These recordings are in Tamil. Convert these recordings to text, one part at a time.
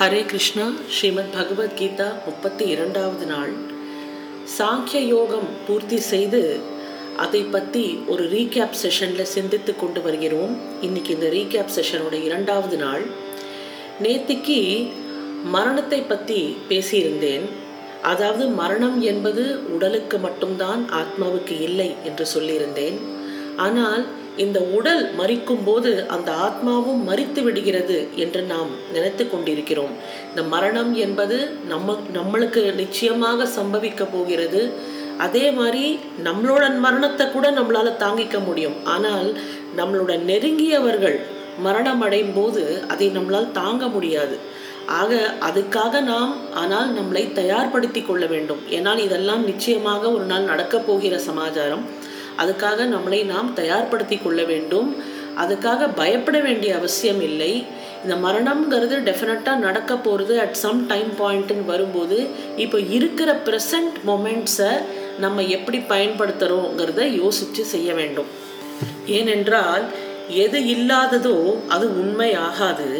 ஹரே கிருஷ்ணா ஸ்ரீமத் பகவத்கீதா முப்பத்தி இரண்டாவது நாள். சாங்கிய யோகம் பூர்த்தி செய்து அதை பற்றி ஒரு ரீகேப் செஷனில் சிந்தித்து கொண்டு வருகிறோம். இன்னைக்கு இந்த ரீகேப் செஷனோட இரண்டாவது நாள். நேத்திக்கு மரணத்தை பற்றி பேசியிருந்தேன். அதாவது மரணம் என்பது உடலுக்கு மட்டும்தான் ஆத்மாவுக்கு இல்லை என்று சொல்லியிருந்தேன். ஆனால் இந்த உடல் மறிக்கும் போது அந்த ஆத்மாவும் மறித்து விடுகிறது என்று நாம் நினைத்து கொண்டிருக்கிறோம். இந்த மரணம் என்பது நம்ம நம்மளுக்கு நிச்சயமாக சம்பவிக்க போகிறது. அதே மாதிரி நம்மளோட மரணத்தை கூட நம்மளால தாங்கிக்க முடியும். ஆனால் நம்மளோட நெருங்கியவர்கள் மரணம் அடையும் போது அதை நம்மளால் தாங்க முடியாது. ஆக அதுக்காக நாம் ஆனால் நம்மளை தயார்படுத்தி கொள்ள வேண்டும். ஏன்னால் இதெல்லாம் நிச்சயமாக ஒரு நாள் நடக்கப் போகிற சமாச்சாரம். அதுக்காக நம்மளை நாம் தயார்படுத்தி கொள்ள வேண்டும். அதுக்காக பயப்பட வேண்டிய அவசியம் இல்லை. இந்த மரணம்ங்கிறது டெஃபினட்டாக நடக்க போகிறது அட் சம் டைம் பாயிண்ட்டுன்னு வரும்போது இப்போ இருக்கிற ப்ரெசண்ட் மொமெண்ட்ஸை நம்ம எப்படி பயன்படுத்துகிறோங்கிறத யோசித்து செய்ய வேண்டும். ஏனென்றால் எது இல்லாததோ அது உண்மை ஆகாது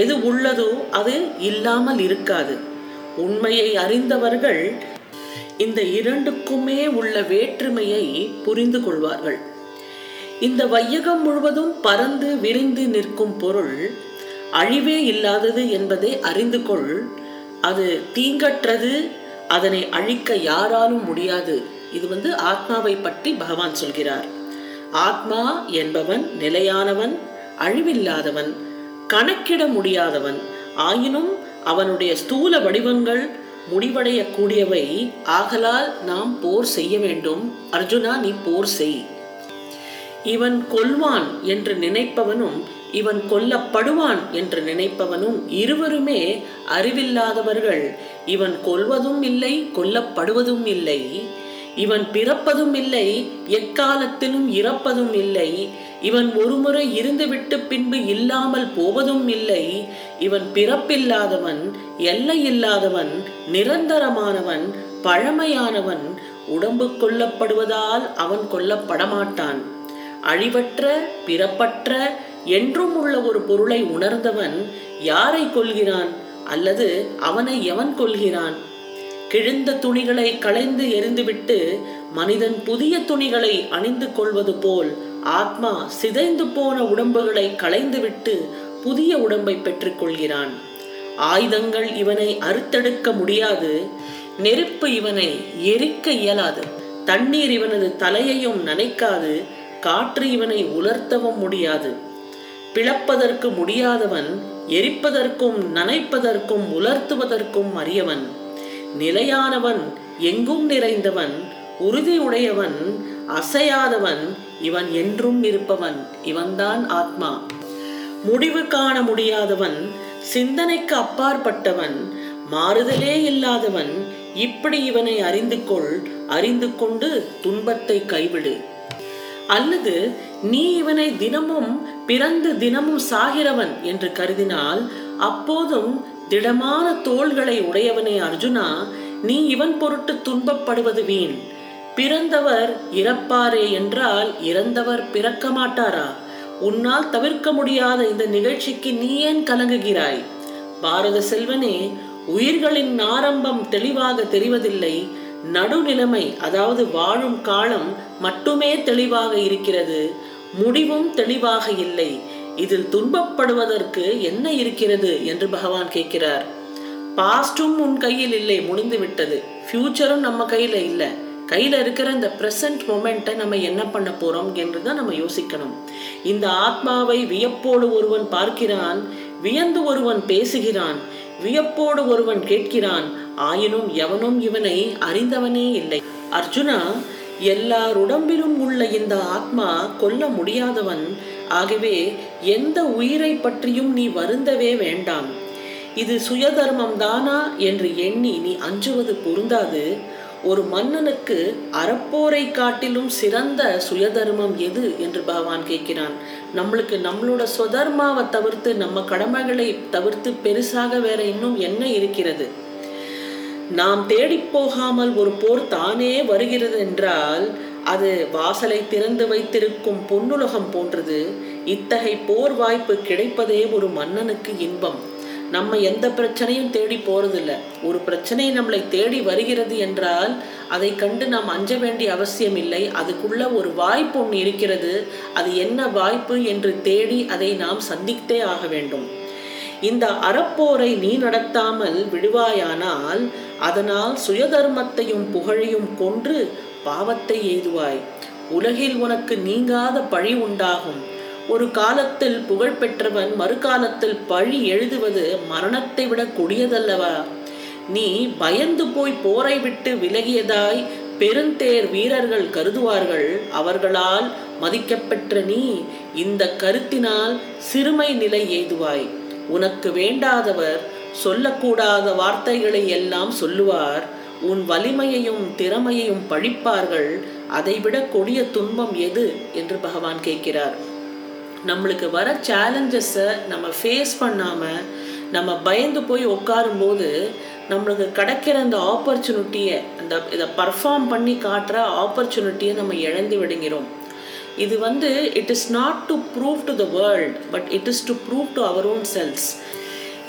எது உள்ளதோ அது இல்லாமல் இருக்காது. உண்மையை அறிந்தவர்கள் இந்த இரண்டுக்குமே உள்ள வேற்றுமையை புரிந்து கொள்வார்கள். இந்த வையகம் முழுவதும் பறந்து விரிந்து நிற்கும் பொருள் அழிவே இல்லாதது என்பதை அறிந்து கொள். அது தீங்கற்றது அதனை அழிக்க யாராலும் முடியாது. இது வந்து ஆத்மாவை பற்றி பகவான் சொல்கிறார். ஆத்மா என்பவன் நிலையானவன் அழிவில்லாதவன் கணக்கிட முடியாதவன். ஆயினும் அவனுடைய ஸ்தூல வடிவங்கள் முடிவடையக்கூடியவை. ஆகலால் நாம் போர் செய்ய வேண்டும். அர்ஜுனா நீ போர் செய். இவன் கொல்வான் என்று நினைப்பவனும் இவன் கொல்லப்படுவான் என்று நினைப்பவனும் இருவருமே அறிவில்லாதவர்கள். இவன் கொல்வதும் இல்லை கொல்லப்படுவதும் இல்லை. இவன் பிறப்பதும் இல்லை எக்காலத்திலும் இறப்பதும் இல்லை. இவன் ஒருமுறை இருந்துவிட்டு பின்பு இல்லாமல் போவதும் இல்லை. இவன் பிறப்பில்லாதவன் எல்லை இல்லாதவன் நிரந்தரமானவன் பழமையானவன் உடம்பு கொல்லப்படுவதால் அவன் கொல்லப்படமாட்டான். அழிவற்ற பிறப்பற்ற என்றும் உள்ள ஒரு பொருளை உணர்ந்தவன் யாரை கொள்கிறான் அல்லது அவனை எவன் கொள்கிறான் கிழிந்த துணிகளை களைந்து எரிந்துவிட்டு மனிதன் புதிய துணிகளை அணிந்து கொள்வது போல் ஆத்மா சிதைந்து போன உடம்புகளை களைந்துவிட்டு புதிய உடம்பை பெற்றுக்கொள்கிறான். ஆயுதங்கள் இவனை அறுத்தெடுக்க முடியாது நெருப்பு இவனை எரிக்க இயலாது தண்ணீர் இவனது தலையையும் நனைக்காது காற்று இவனை உலர்த்தவும் முடியாது. பிளப்பதற்கு முடியாதவன் எரிப்பதற்கும் நனைப்பதற்கும் உலர்த்துவதற்கும் அறியவன். நிலையானவன் எங்கும் நிறைந்தவன் உறுதியுடையவன் அசையாதவன் இவன் என்றும் இருப்பவன் இவன்தான் ஆத்மா. முடிவு காண முடியாதவன் சிந்தனைக்கு அப்பாற்பட்டவன் மாறுதலே இல்லாதவன் இப்படி இவனை அறிந்து கொள் அறிந்து கொண்டு துன்பத்தை கைவிடு. அல்லது நீ இவனை தினமும் பிறந்து தினமும் சாகிறவன் என்று கருதினால் அப்போதும் திடமான தோள்களை உடையவனே அர்ஜுனா நீ இவன் பொருட்டு துன்பப்படுவது வீண். பிறந்தவர் இறப்பாரே என்றால் இறந்தவர் பிறக்க மாட்டாரா உன்னால் தவிர்க்க முடியாத இந்த நிகழ்ச்சிக்கு நீ ஏன் கலங்குகிறாய்? பாரத செல்வனே உயிர்களின் ஆரம்பம் தெளிவாக தெரிவதில்லை. நடுநிலைமை அதாவது வாழும் காலம் மட்டுமே தெளிவாக இருக்கிறது. முடிவும் தெளிவாக இல்லை. இதில் துன்பப்படுவதற்கு என்ன இருக்கிறது என்று பகவான் கேட்கிறார். பாஸ்டும் உன் கையில் இல்லை முடிந்து விட்டது ஃபியூச்சரும் நம்ம கையில் இல்லை. கையில் இருக்கிற இந்த ப்ரெசன்ட் மொமெண்ட்டை நம்ம என்ன பண்ண போகிறோம் என்று தான் நம்ம யோசிக்கணும். இந்த ஆத்மாவை வியப்போடு ஒருவன் பார்க்கிறான் வியந்து ஒருவன் பேசுகிறான் வியப்போடு ஒருவன் கேட்கிறான் ஆயினும் எவனும் இவனை அறிந்தவனே இல்லை. அர்ஜுனா எல்லார் உடம்பிலும் உள்ள இந்த ஆத்மா கொல்ல முடியாதவன் ஆகவே எந்த உயிரை பற்றியும் நீ வருந்தவே வேண்டாம். இது சுயதர்மம் தானா என்று எண்ணி நீ அஞ்சுவது பொருந்தாது. ஒரு மன்னனுக்கு அறப்போரை காட்டிலும் சிறந்த சுயதர்மம் எது? என்று பகவான் கேட்கிறான். நம்மளுக்கு நம்மளோட சுதர்மாவை தவிர்த்து நம்ம கடமைகளை தவிர்த்து பெருசாக வேற இன்னும் என்ன இருக்கிறது? நாம் தேடி போகாமல் ஒரு போர் தானே வருகிறது என்றால் அது வாசலை திறந்து வைத்திருக்கும் பொன்னுலகம் போன்றது. இத்தகை போர் வாய்ப்பு கிடைப்பதே ஒரு மன்னனுக்கு இன்பம். நம்ம எந்த பிரச்சனையும் தேடி போறதில்ல. ஒரு பிரச்சனை நம்மளை தேடி வருகிறது என்றால் அதை கண்டு நாம் அஞ்ச வேண்டிய அவசியம் இல்லை. அதுக்குள்ள ஒரு வாய்ப்பு ஒன்று இருக்கிறது. அது என்ன வாய்ப்பு என்று தேடி அதை நாம் சந்தித்தே ஆக வேண்டும். இந்த அறப்போரை நீ நடத்தாமல் விடுவாயானால் அதனால் சுயதர்மத்தையும் புகழையும் கொன்று பாவத்தை எய்துவாய். உலகில் உனக்கு நீங்காத பழி உண்டாகும். ஒரு காலத்தில் புகழ் பெற்றவன் மறுகாலத்தில் பழி எழுதுவது மரணத்தை விட கொடியதல்லவா? நீ பயந்து போய் போரை விட்டு விலகியதாய் பெருந்தேர் வீரர்கள் கருதுவார்கள். அவர்களால் மதிக்கப்பெற்ற நீ இந்த கருத்தினால் சிறுமை நிலை எய்துவாய். உனக்கு வேண்டாதவர் சொல்லக்கூடாத வார்த்தைகளை எல்லாம் சொல்லுவார். உன் வலிமையையும் திறமையையும் பழிப்பார்கள். அதைவிட கொடிய துன்பம் எது? என்று பகவான் கேட்கிறார். நம்மளுக்கு வர சேலஞ்சஸை நம்ம ஃபேஸ் பண்ணாமல் நம்ம பயந்து போய் உட்காரும்போது நம்மளுக்கு கிடைக்கிற அந்த ஆப்பர்ச்சுனிட்டியை அந்த இதை பர்ஃபார்ம் பண்ணி காட்டுற ஆப்பர்ச்சுனிட்டியை நம்ம இழந்து விடுங்கிறோம் இது வந்து it is not to prove to the world but it is to prove to our own selves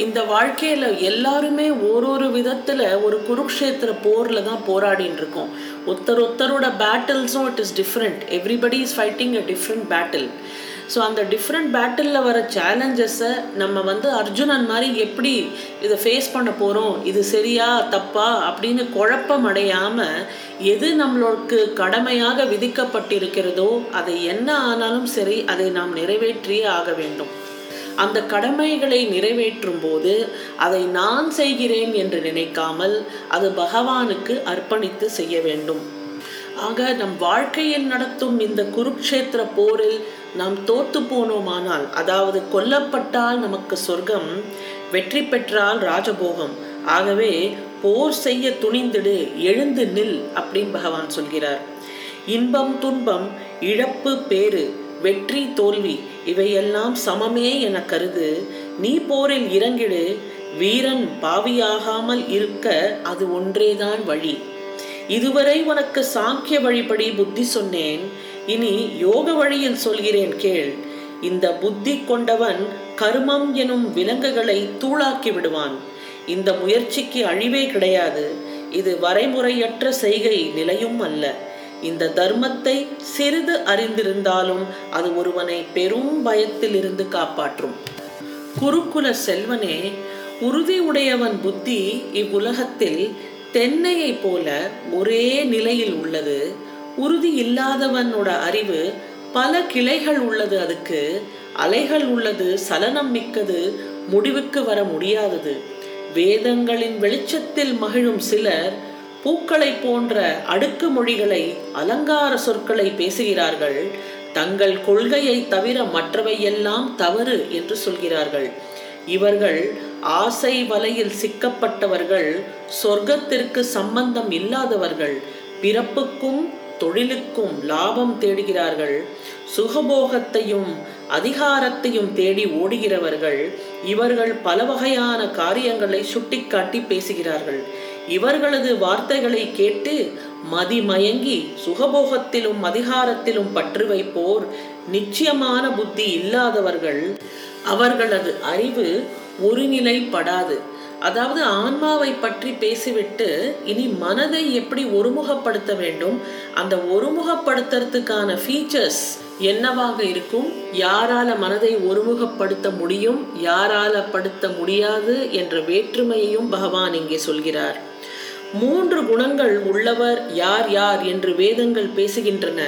இந்த வாழ்க்கையில் எல்லாருமே ஒரு ஒரு விதத்தில் ஒரு குருக்ஷேத்திர போரில் தான் போராடின்னு இருக்கோம். ஒருத்தர் ஒருத்தரோட பேட்டில்ஸும் it is different everybody is fighting a different battle so அந்த டிஃப்ரெண்ட் பேட்டிலில் வர சேலஞ்சஸை நம்ம வந்து அர்ஜுனன் மாதிரி எப்படி இதை ஃபேஸ் பண்ண போகிறோம் இது சரியா தப்பா? அப்படின்னு குழப்பம் அடையாமல் எது நம்மளுக்கு கடமையாக விதிக்கப்பட்டிருக்கிறதோ அதை என்ன ஆனாலும் சரி அதை நாம் நிறைவேற்றியே ஆக வேண்டும். அந்த கடமைகளை நிறைவேற்றும் போது அதை நான் செய்கிறேன் என்று நினைக்காமல் அது பகவானுக்கு அர்ப்பணித்து செய்ய வேண்டும். ஆக நம் வாழ்க்கையில் நடத்தும் இந்த குருக்ஷேத்திர போரில் நாம் தோத்து போனோமானால் அதாவது கொல்லப்பட்டால் நமக்கு சொர்க்கம் வெற்றி பெற்றால் ராஜபோகம். ஆகவே போர் செய்ய துணிந்திடு எழுந்து நில் அப்படின்னு பகவான் சொல்கிறார். இன்பம் துன்பம் இழப்பு பேறு வெற்றி தோல்வி இவையெல்லாம் சமமே என கருது. நீ போரில் இறங்கிடு வீரன் பாவியாகாமல் இருக்க அது ஒன்றேதான் வழி. இதுவரை உனக்கு சாங்கிய வழிபடி புத்தி சொன்னேன் இனி யோக வழியில் சொல்கிறேன் கேள். இந்த புத்தி கொண்டவன் கருமம் எனும் விலங்குகளை தூளாக்கி விடுவான். இந்த முயற்சிக்கு அழிவே கிடையாது இது வரைமுறையற்ற செய்கை நிலையும் அல்ல. இந்த தர்மத்தை சிறிது அறிந்திருந்தாலும் அது ஒருவனை பெரும் பயத்தில் இருந்து காப்பாற்றும். குருகுல செல்வனே உறுதி உடையவன் புத்தி இவ்வுலகத்தில் தென்னையை போல ஒரே நிலையில் உள்ளது. உறுதி இல்லாதவனோட அறிவு பல கிளைகள் உள்ளது அதுக்கு. அலைகள் உள்ளது சலனம் மிக்கது முடிவுக்கு வர முடியாதது. வேதங்களின் வெளிச்சத்தில் மகிழும் சிலர் பூக்களை போன்ற அடுக்கு மொழிகளை அலங்கார சொற்களை பேசுகிறார்கள். தங்கள் கொள்கையை தவிர மற்றவையெல்லாம் தவறு என்று சொல்கிறார்கள். இவர்கள் ஆசை வலையில் சிக்கப்பட்டவர்கள் சொர்க்கத்திற்கு சம்பந்தம் இல்லாதவர்கள் பிறப்புக்கும் தொழிலுக்கும் லாபம் தேடுகிறார்கள். சுகபோகத்தையும் அதிகாரத்தையும் தேடி ஓடுகிறவர்கள் இவர்கள் பல வகையான காரியங்களை சுட்டிக்காட்டி பேசுகிறார்கள். இவர்களது வார்த்தைகளை கேட்டு மதிமயங்கி சுகபோகத்திலும் அதிகாரத்திலும் பற்று வைப்போர் நிச்சயமான புத்தி இல்லாதவர்கள். அவர்களது அறிவு ஒருநிலைப்படாது. அதாவது ஆன்மாவை பற்றி பேசிவிட்டு இனி மனதை எப்படி ஒருமுகப்படுத்த வேண்டும்? அந்த ஒருமுகப்படுத்துறதுக்கான ஃபீச்சர்ஸ் என்னவாக இருக்கும்? யாரால மனதை ஒருமுகப்படுத்த முடியும்? யாரால படுத்த முடியாது? என்ற வேற்றுமையையும் பகவான் இங்கே சொல்கிறார். மூன்று குணங்கள் உள்ளவர் யார் யார் என்று வேதங்கள் பேசுகின்றன.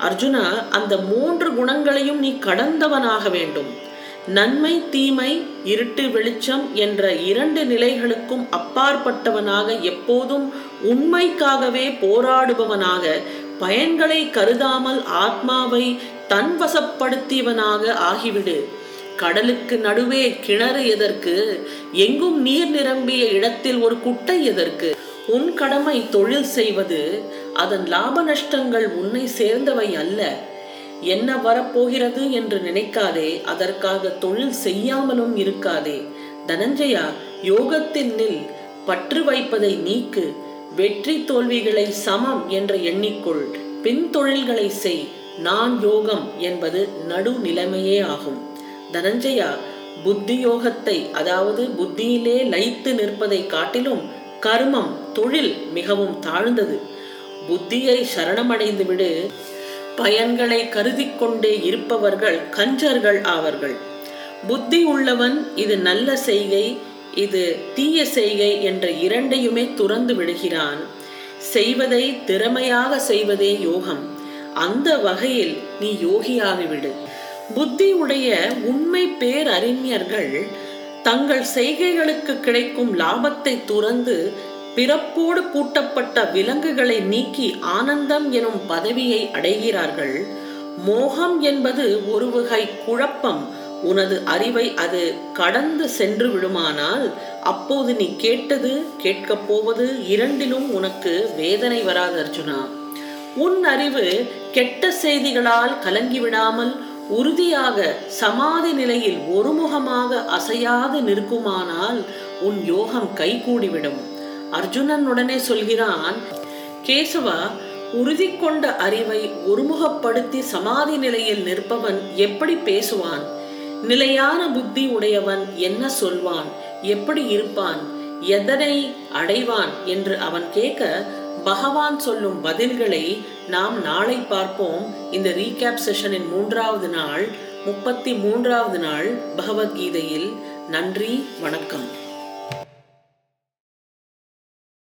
அர்ஜுனா அந்த மூன்று குணங்களையும் நீ கடந்தவனாக வேண்டும். நன்மை தீமை இருட்டு வெளிச்சம் என்ற இரண்டு நிலைகளுக்கும் அப்பாற்பட்டவனாக எப்போதும் உண்மைக்காகவே போராடுபவனாக பயன்களை கருதாமல் ஆத்மாவை தன்வசப்படுத்தியவனாக ஆகிவிடு. கடலுக்கு நடுவே கிணறு எதற்கு? எங்கும் நீர் நிரம்பிய இடத்தில் ஒரு குட்டை எதற்கு? உன் கடமை தொழில் செய்வது அதன் லாப நஷ்டங்கள் உன்னை சேர்ந்தவை அல்ல. என்ன வரப்போகிறது என்று நினைக்காதே அதற்காக தொழில் செய்யாமலும் இருக்காதே. தனஞ்சயா யோகத்தில் நில் பற்று வைப்பதை நீக்கு வெற்றி தோல்விகளை சமம் என்ற எண்ணிக்கொள். பின் தொழில்களை செய் நான் யோகம் என்பது நடுநிலைமையே ஆகும். தனஞ்சயா புத்தி யோகத்தை அதாவது புத்தியிலே லயித்து நிற்பதை காட்டிலும் கர்மம் தொழில் மிகவும் தாழ்ந்தது. புத்தியை சரணமடைந்து விடு. பயன்களை கருதி கொண்டே இருப்பவர்கள் கஞ்சர்கள் ஆவர்கள். புத்தி உள்ளவன் இது நல்ல செய்கை இது தீய செய்கை என்ற இரண்டையுமே துறந்து விடுகிறான். செய்வதை திறமையாக செய்வதே யோகம். அந்த வகையில் நீ யோகியாகிவிடு புத்தி உடைய உண்மை பேரறிஞர்கள் தங்கள் செய்கைகளுக்கு கிடைக்கும் லாபத்தை துறந்து பிறப்போடு பூட்டப்பட்ட விலங்குகளை நீக்கி ஆனந்தம் எனும் பதவியை அடைகிறார்கள். மோகம் என்பது ஒரு வகை குழப்பம். உனது அறிவை அது கடந்து சென்று விடுமானால் அப்போது நீ கேட்டது கேட்கப் போவது இரண்டிலும் உனக்கு வேதனை வராது அர்ஜுனா. உன் அறிவு கெட்ட செய்திகளால் கலங்கிவிடாமல் உறுதியாக சமாதி நிலையில் ஒருமுகமாக அசையாது நிற்குமானால் உன் யோகம் கைகூடிவிடும். அர்ஜுனன் உடனே சொல்கிறான் கேசவா உறுதி கொண்ட அறிவை ஒருமுகப்படுத்தி சமாதி நிலையில் நிற்பவன் எப்படி பேசுவான்? நிலையான புத்தி உடையவன் என்ன சொல்வான்? எப்படி இருப்பான்? எதனை அடைவான்? என்று அவன் கேட்க பகவான் சொல்லும் பதில்களை நாம் நாளை பார்ப்போம். இந்த ரீகேப் செஷனின் மூன்றாவது நாள் முப்பத்தி மூன்றாவது நாள் பகவத்கீதையில். நன்றி வணக்கம்.